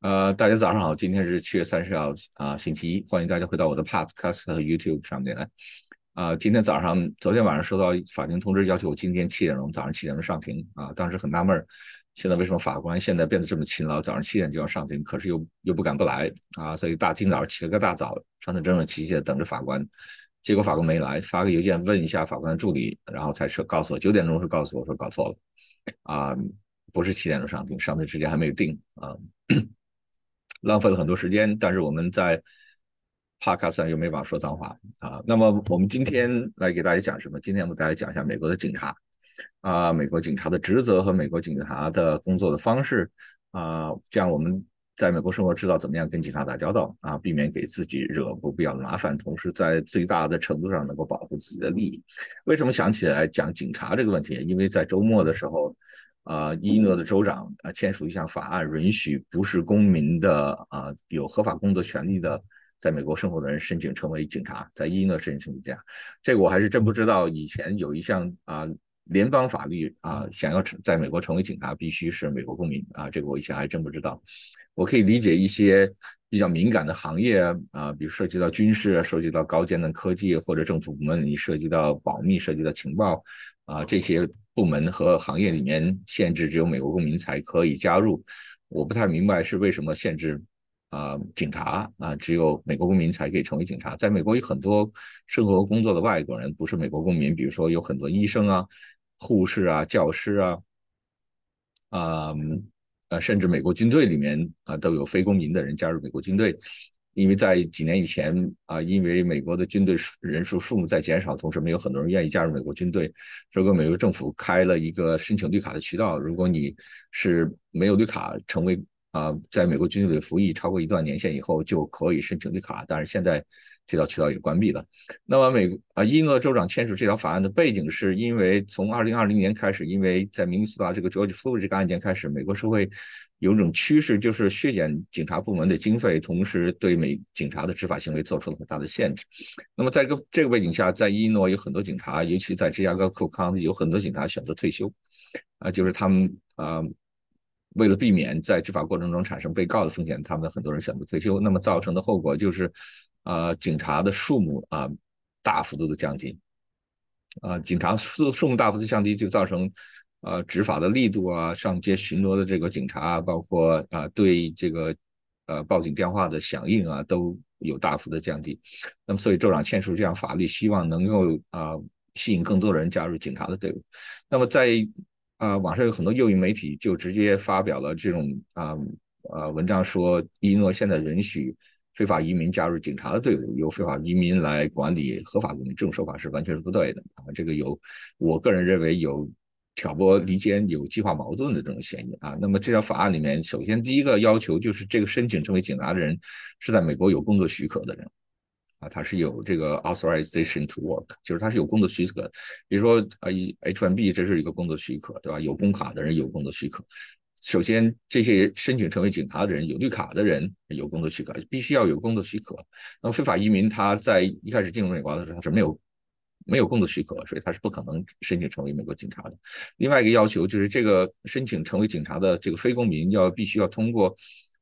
呃，大家早上好，今天是七月三十号啊，星期一，欢迎大家回到我的 Podcast 和 YouTube 上面来。啊，今天早上，昨天晚上收到法庭通知，要求我今天七点钟早上七点钟上庭啊，当时很纳闷，现在为什么法官现在变得这么勤劳，早上七点就要上庭，可是又又不敢不来啊，所以大清早上起了个大早，穿的整整齐齐的等着法官，结果法官没来，发个邮件问一下法官的助理，然后才说告诉我九点钟是告诉我说搞错了，啊，不是七点钟上庭，上庭时间还没有定啊。浪费了很多时间，但是我们在 podcast 上又没法说脏话啊。那么我们今天来给大家讲什么？今天我们大家讲一下美国的警察啊，美国警察的职责和美国警察的工作的方式啊，这样我们在美国生活知道怎么样跟警察打交道啊，避免给自己惹不必要的麻烦，同时在最大的程度上能够保护自己的利益。为什么想起来讲警察这个问题？因为在周末的时候。啊，伊诺的州长啊签署一项法案，允许不是公民的啊有合法工作权利的在美国生活的人申请成为警察，在伊诺申请警察。这个我还是真不知道。以前有一项啊联邦法律啊，想要成在美国成为警察，必须是美国公民啊。这个我以前还真不知道。我可以理解一些比较敏感的行业啊，比如涉及到军事、涉及到高尖的科技或者政府部门，你涉及到保密、涉及到情报啊这些。部门和行业里面限制只有美国公民才可以加入，我不太明白是为什么限制啊警察啊只有美国公民才可以成为警察。在美国有很多生活工作的外国人不是美国公民，比如说有很多医生啊、护士啊、教师啊，啊呃甚至美国军队里面啊都有非公民的人加入美国军队。因为在几年以前啊，因为美国的军队人数数目在减少，同时没有很多人愿意加入美国军队，所以美国政府开了一个申请绿卡的渠道。如果你是没有绿卡，成为啊，在美国军队里服役超过一段年限以后，就可以申请绿卡。但是现在这条渠道也关闭了。那么美啊，伊诺州长签署这条法案的背景是因为从二零二零年开始，因为在明尼苏达这个 George Floyd 这个案件开始，美国社会。有一种趋势，就是削减警察部门的经费，同时对美警察的执法行为做出了很大的限制。那么，在这个这个背景下，在伊诺有很多警察，尤其在芝加哥、库康有很多警察选择退休，啊，就是他们啊，为了避免在执法过程中产生被告的风险，他们很多人选择退休。那么造成的后果就是，啊，警察的数目啊大幅度的降低，啊，警察数数目大幅度降低，就造成。呃，执法的力度啊，上街巡逻的这个警察啊，包括啊，对这个呃报警电话的响应啊，都有大幅的降低。那么，所以州长签署这样法律，希望能够啊吸引更多的人加入警察的队伍。那么，在啊网上有很多右翼媒体就直接发表了这种啊呃文章，说伊诺现在允许非法移民加入警察的队伍，由非法移民来管理合法公民，这种说法是完全是不对的啊。这个有，我个人认为有。挑拨离间、有计划矛盾的这种嫌疑啊。那么这条法案里面，首先第一个要求就是这个申请成为警察的人是在美国有工作许可的人啊，他是有这个 authorization to work，就是他是有工作许可。比如说啊，H1B 这是一个工作许可，对吧？有工卡的人有工作许可。首先，这些申请成为警察的人、有绿卡的人有工作许可，必须要有工作许可。那么非法移民他在一开始进入美国的时候他是没有。没有工作许可，所以他是不可能申请成为美国警察的。另外一个要求就是，这个申请成为警察的这个非公民要必须要通过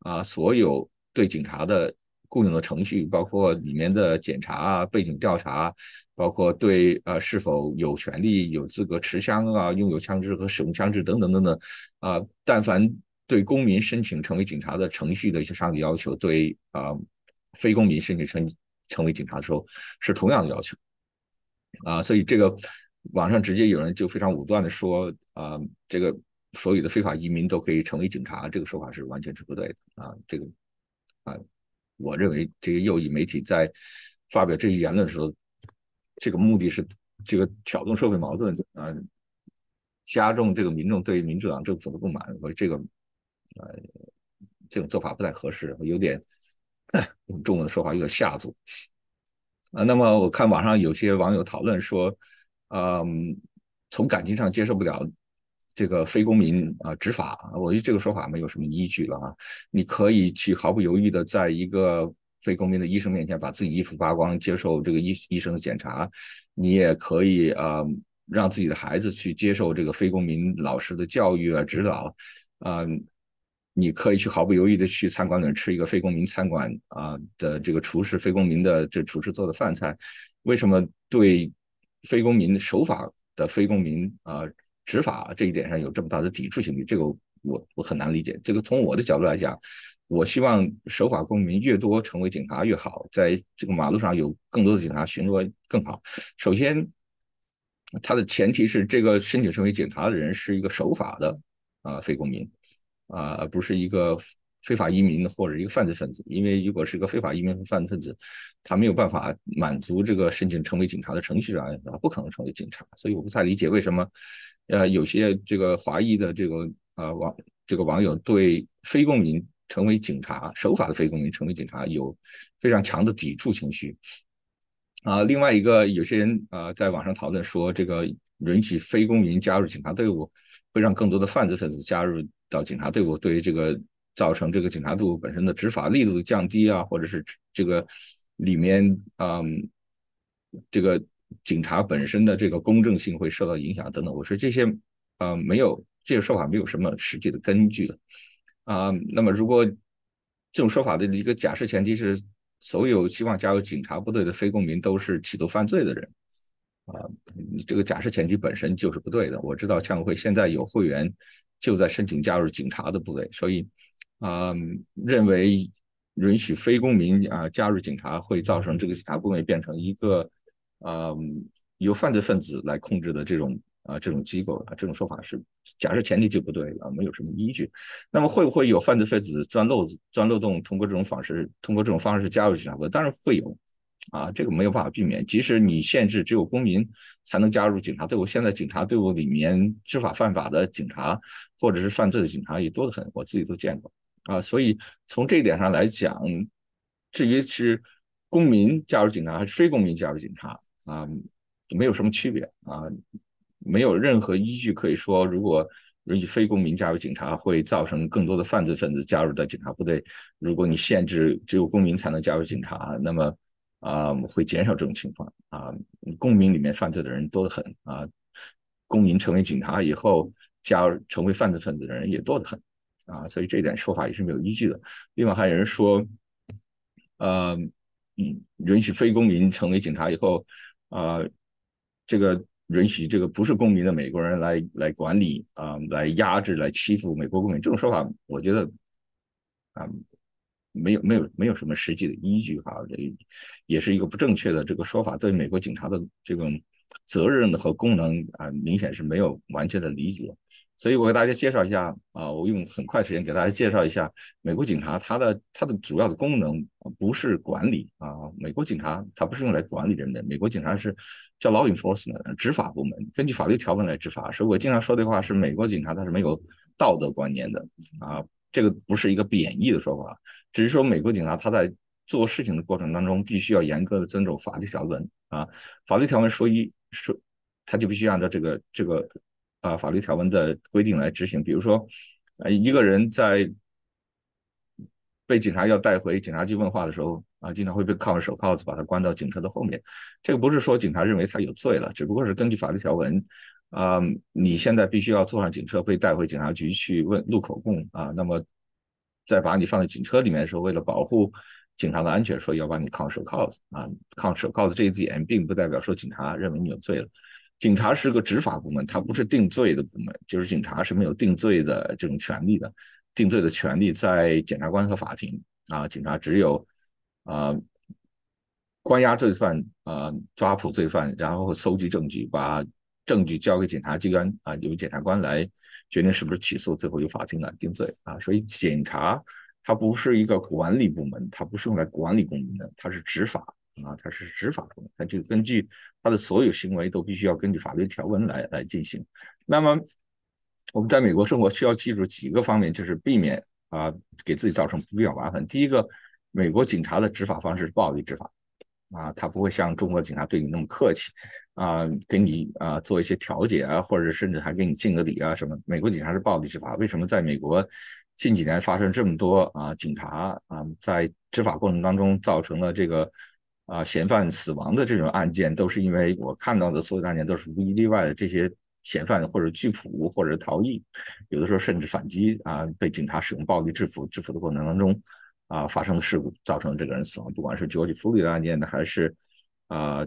啊所有对警察的雇佣的程序，包括里面的检查、背景调查，包括对呃是否有权利、有资格持枪啊、拥有枪支和使用枪支等等等等啊，但凡对公民申请成为警察的程序的一些上的要求，对啊非公民申请成成为警察的时候是同样的要求。啊，所以这个网上直接有人就非常武断的说，啊，这个所有的非法移民都可以成为警察，这个说法是完全是不对的啊。这个啊，我认为这个右翼媒体在发表这些言论的时候，这个目的是这个挑动社会矛盾啊，加重这个民众对于民主党政府的不满，我这个呃这种做法不太合适，有点 用中文的说法有点下作。啊，那么我看网上有些网友讨论说，嗯，从感情上接受不了这个非公民啊执法，我觉得这个说法没有什么依据了啊。你可以去毫不犹豫的在一个非公民的医生面前把自己衣服扒光，接受这个医医生的检查，你也可以啊让自己的孩子去接受这个非公民老师的教育啊指导，啊，你可以去毫不犹豫的去餐馆里吃一个非公民餐馆啊的这个厨师非公民的这厨师做的饭菜，为什么对非公民守法的非公民啊执法这一点上有这么大的抵触心理？这个我我很难理解。这个从我的角度来讲，我希望守法公民越多，成为警察越好，在这个马路上有更多的警察巡逻更好。首先，它的前提是这个申请成为警察的人是一个守法的啊非公民。啊，而不是一个非法移民或者一个犯罪分子，因为如果是一个非法移民和犯罪分子，他没有办法满足这个申请成为警察的程序上，他不可能成为警察。所以我不太理解为什么，呃，有些这个华裔的这个呃网这个网友对非公民成为警察、守法的非公民成为警察有非常强的抵触情绪。啊，另外一个有些人啊在网上讨论说，这个允许非公民加入警察队伍，会让更多的犯罪分子加入。到警察队伍，对于这个造成这个警察队伍本身的执法力度的降低啊，或者是这个里面嗯，这个警察本身的这个公正性会受到影响等等，我说这些啊没有这些说法没有什么实际的根据的啊。那么如果这种说法的一个假设前提是所有希望加入警察部队的非公民都是企图犯罪的人啊，你这个假设前提本身就是不对的。我知道枪会现在有会员。就在申请加入警察的部队，所以啊，认为允许非公民啊加入警察会造成这个警察部队变成一个啊由犯罪分子来控制的这种啊这种机构啊，这种说法是假设前提就不对了，没有什么依据。那么会不会有犯罪分子钻漏子、钻漏洞，通过这种方式，通过这种方式加入警察部队？当然会有。啊，这个没有办法避免。即使你限制只有公民才能加入警察队伍，现在警察队伍里面知法犯法的警察或者是犯罪的警察也多得很，我自己都见过啊。所以从这一点上来讲，至于是公民加入警察还是非公民加入警察啊，没有什么区别啊，没有任何依据可以说，如果允许非公民加入警察会造成更多的犯罪分子加入到警察部队。如果你限制只有公民才能加入警察，那么。啊，会减少这种情况啊。公民里面犯罪的人多得很啊，公民成为警察以后，加入成为犯罪分子的人也多得很啊。所以这点说法也是没有依据的。另外还有人说，呃，嗯，允许非公民成为警察以后，啊，这个允许这个不是公民的美国人来来管理啊，来压制、来欺负美国公民，这种说法，我觉得啊。没有没有没有什么实际的依据哈，这也是一个不正确的这个说法，对美国警察的这种责任和功能啊，明显是没有完全的理解。所以我给大家介绍一下啊，我用很快时间给大家介绍一下美国警察，它的它的主要的功能不是管理啊，美国警察它不是用来管理人的，美国警察是叫 law enforcement 执法部门，根据法律条文来执法。所以我经常说的话是，美国警察他是没有道德观念的啊。这个不是一个贬义的说法，只是说美国警察他在做事情的过程当中，必须要严格的遵守法律条文啊。法律条文说一说，他就必须按照这个这个啊法律条文的规定来执行。比如说，呃，一个人在被警察要带回警察局问话的时候啊，经常会被铐上手铐子，把他关到警车的后面。这个不是说警察认为他有罪了，只不过是根据法律条文。啊，你现在必须要坐上警车被带回警察局去问录口供啊。那么，在把你放在警车里面的时候，为了保护警察的安全，说要把你铐手铐子啊。铐手铐子这一点，并不代表说警察认为你有罪了。警察是个执法部门，他不是定罪的部门，就是警察是没有定罪的这种权利的。定罪的权利在检察官和法庭啊，警察只有啊关押罪犯啊，抓捕罪犯，然后搜集证据，把。证据交给检察机关啊，由检察官来决定是不是起诉，最后由法庭来定罪啊。所以检察它不是一个管理部门，它不是用来管理公民的，它是执法啊，它是执法部门，它就根据它的所有行为都必须要根据法律条文来来进行。那么我们在美国生活需要记住几个方面，就是避免啊给自己造成不必要麻烦。第一个，美国警察的执法方式是暴力执法。啊，他不会像中国警察对你那么客气，啊，给你啊做一些调解啊，或者甚至还给你敬个礼啊什么。美国警察是暴力执法，为什么在美国近几年发生这么多啊警察啊在执法过程当中造成了这个啊嫌犯死亡的这种案件，都是因为我看到的所有案件都是无一例外的这些嫌犯或者拒捕或者逃逸，有的时候甚至反击啊，被警察使用暴力制服，制服的过程当中啊发生的事故，造成这个人死亡，不管是九九福利的案件呢，还是啊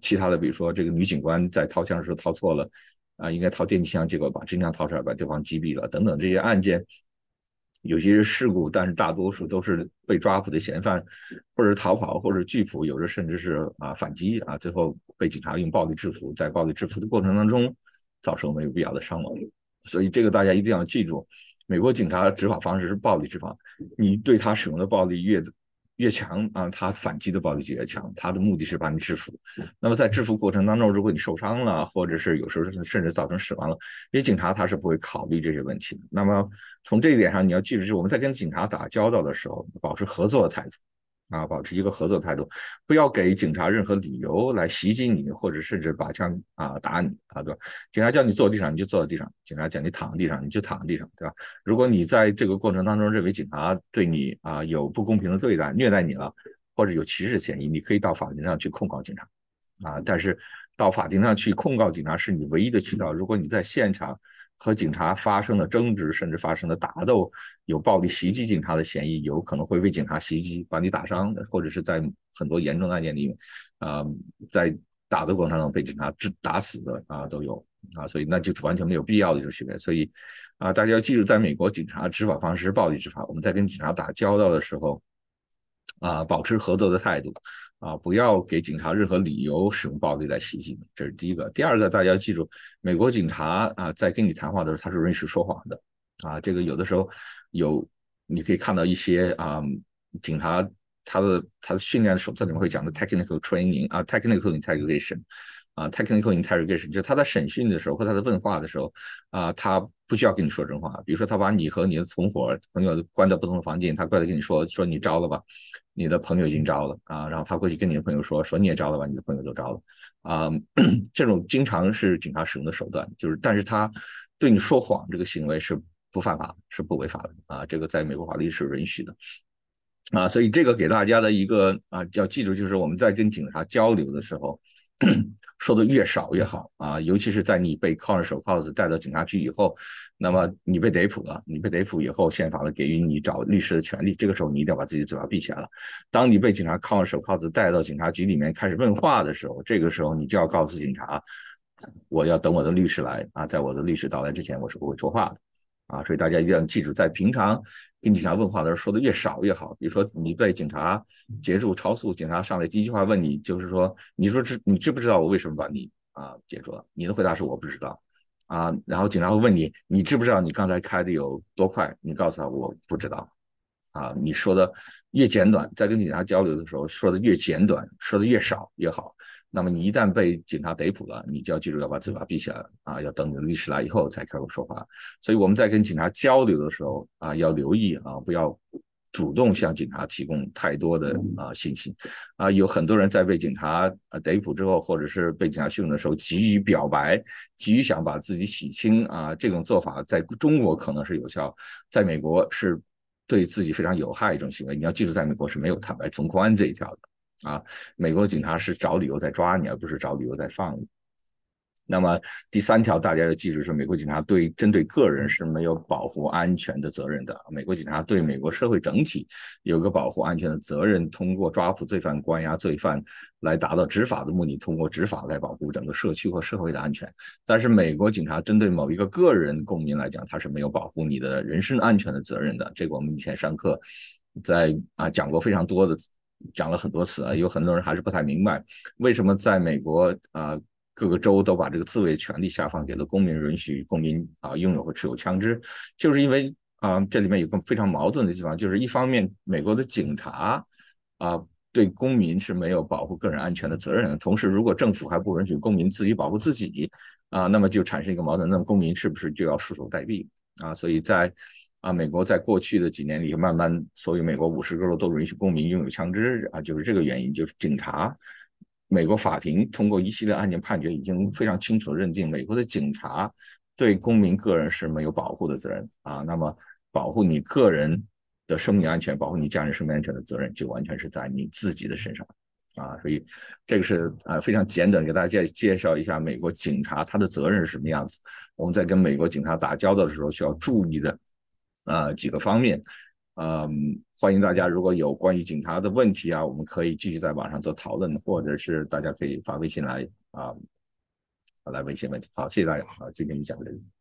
其他的，比如说这个女警官在掏枪的时候掏错了啊，应该掏电击枪，结果把真枪掏出来把对方击毙了，等等这些案件。有些是事故，但是大多数都是被抓捕的嫌犯，或者逃跑，或者拒捕，有的甚至是啊反击啊，最后被警察用暴力制服，在暴力制服的过程当中，造成没有必要的伤亡。所以这个大家一定要记住，美国警察执法方式是暴力执法，你对他使用的暴力越。越强啊，他反击的暴力就越强。他的目的是把你制服。那么在制服过程当中，如果你受伤了，或者是有时候甚至造成死亡了，因为警察他是不会考虑这些问题的。那么从这一点上，你要记住，就是我们在跟警察打交道的时候，保持合作的态度。啊，保持一个合作态度，不要给警察任何理由来袭击你，或者甚至把枪啊打你啊，对吧？警察叫你坐地上，你就坐在地上；警察叫你躺在地上，你就躺在地上，对吧？如果你在这个过程当中认为警察对你啊有不公平的对待、虐待你了，或者有歧视嫌疑，你可以到法庭上去控告警察啊。但是到法庭上去控告警察是你唯一的渠道。如果你在现场，和警察发生了争执，甚至发生了打斗，有暴力袭击警察的嫌疑，有可能会被警察袭击，把你打伤，或者是在很多严重案件里面，啊，在打的过程中被警察致打死的啊都有啊，所以那就是完全没有必要的一种区别。所以啊，大家要记住，在美国警察执法方式是暴力执法，我们在跟警察打交道的时候。啊，保持合作的态度，啊，不要给警察任何理由使用暴力来袭击你这是第一个。第二个，大家要记住，美国警察啊，在跟你谈话的时候，他是允许说谎的。啊，这个有的时候有，你可以看到一些啊，警察他的他的训练手册里面会讲的 technical training 啊，technical interrogation。啊，technical interrogation 就是他在审讯的时候和他在问话的时候，啊，他不需要跟你说真话。比如说，他把你和你的同伙朋友关在不同的房间，他过来跟你说说你招了吧，你的朋友已经招了啊，然后他过去跟你的朋友说说你也招了吧，你的朋友都招了啊。这种经常是警察使用的手段，就是但是他对你说谎这个行为是不犯法，是不违法的啊，这个在美国法律是允许的啊，所以这个给大家的一个啊要记住，就是我们在跟警察交流的时候。说的越少越好啊，尤其是在你被铐上手铐子带到警察局以后，那么你被逮捕了，你被逮捕以后，宪法呢给予你找律师的权利，这个时候你一定要把自己嘴巴闭起来了。当你被警察铐上手铐子带到警察局里面开始问话的时候，这个时候你就要告诉警察，我要等我的律师来啊，在我的律师到来之前，我是不会说话的。啊，所以大家一定要记住，在平常跟警察问话的时候，说的越少越好。比如说，你被警察截住超速，警察上来第一句话问你，就是说，你说知你知不知道我为什么把你啊截住了？你的回答是我不知道。啊，然后警察会问你，你知不知道你刚才开的有多快？你告诉他我不知道。啊，你说的越简短，在跟警察交流的时候说的越简短，说的越少越好。那么你一旦被警察逮捕了，你就要记住要把嘴巴闭起来啊，要等你的律师来以后才开口说话。所以我们在跟警察交流的时候啊，要留意啊，不要主动向警察提供太多的啊信息啊。有很多人在被警察啊逮捕之后，或者是被警察讯问的时候，急于表白，急于想把自己洗清啊，这种做法在中国可能是有效，在美国是对自己非常有害一种行为。你要记住，在美国是没有坦白从宽这一条的。啊，美国警察是找理由在抓你，而不是找理由在放你。那么第三条，大家要记住是，美国警察对针对个人是没有保护安全的责任的。美国警察对美国社会整体有个保护安全的责任，通过抓捕罪犯、关押罪犯来达到执法的目的，通过执法来保护整个社区和社会的安全。但是美国警察针对某一个个人公民来讲，他是没有保护你的人身安全的责任的。这个我们以前上课在啊讲过非常多的。讲了很多次啊，有很多人还是不太明白，为什么在美国啊各个州都把这个自卫权利下放给了公民，允许公民啊拥有和持有枪支，就是因为啊这里面有个非常矛盾的地方，就是一方面美国的警察啊对公民是没有保护个人安全的责任，同时如果政府还不允许公民自己保护自己啊，那么就产生一个矛盾，那么公民是不是就要束手待毙啊？所以在啊，美国在过去的几年里，慢慢所有美国五十个州都允许公民拥有枪支啊，就是这个原因，就是警察，美国法庭通过一系列案件判决，已经非常清楚认定，美国的警察对公民个人是没有保护的责任啊。那么，保护你个人的生命安全，保护你家人生命安全的责任，就完全是在你自己的身上啊，所以这个是啊非常简短给大家介介绍一下美国警察他的责任是什么样子。我们在跟美国警察打交道的时候需要注意的呃几个方面。嗯，欢迎大家如果有关于警察的问题啊，我们可以继续在网上做讨论，或者是大家可以发微信来啊来问一些问题。好，谢谢大家。好，今天就讲到这里。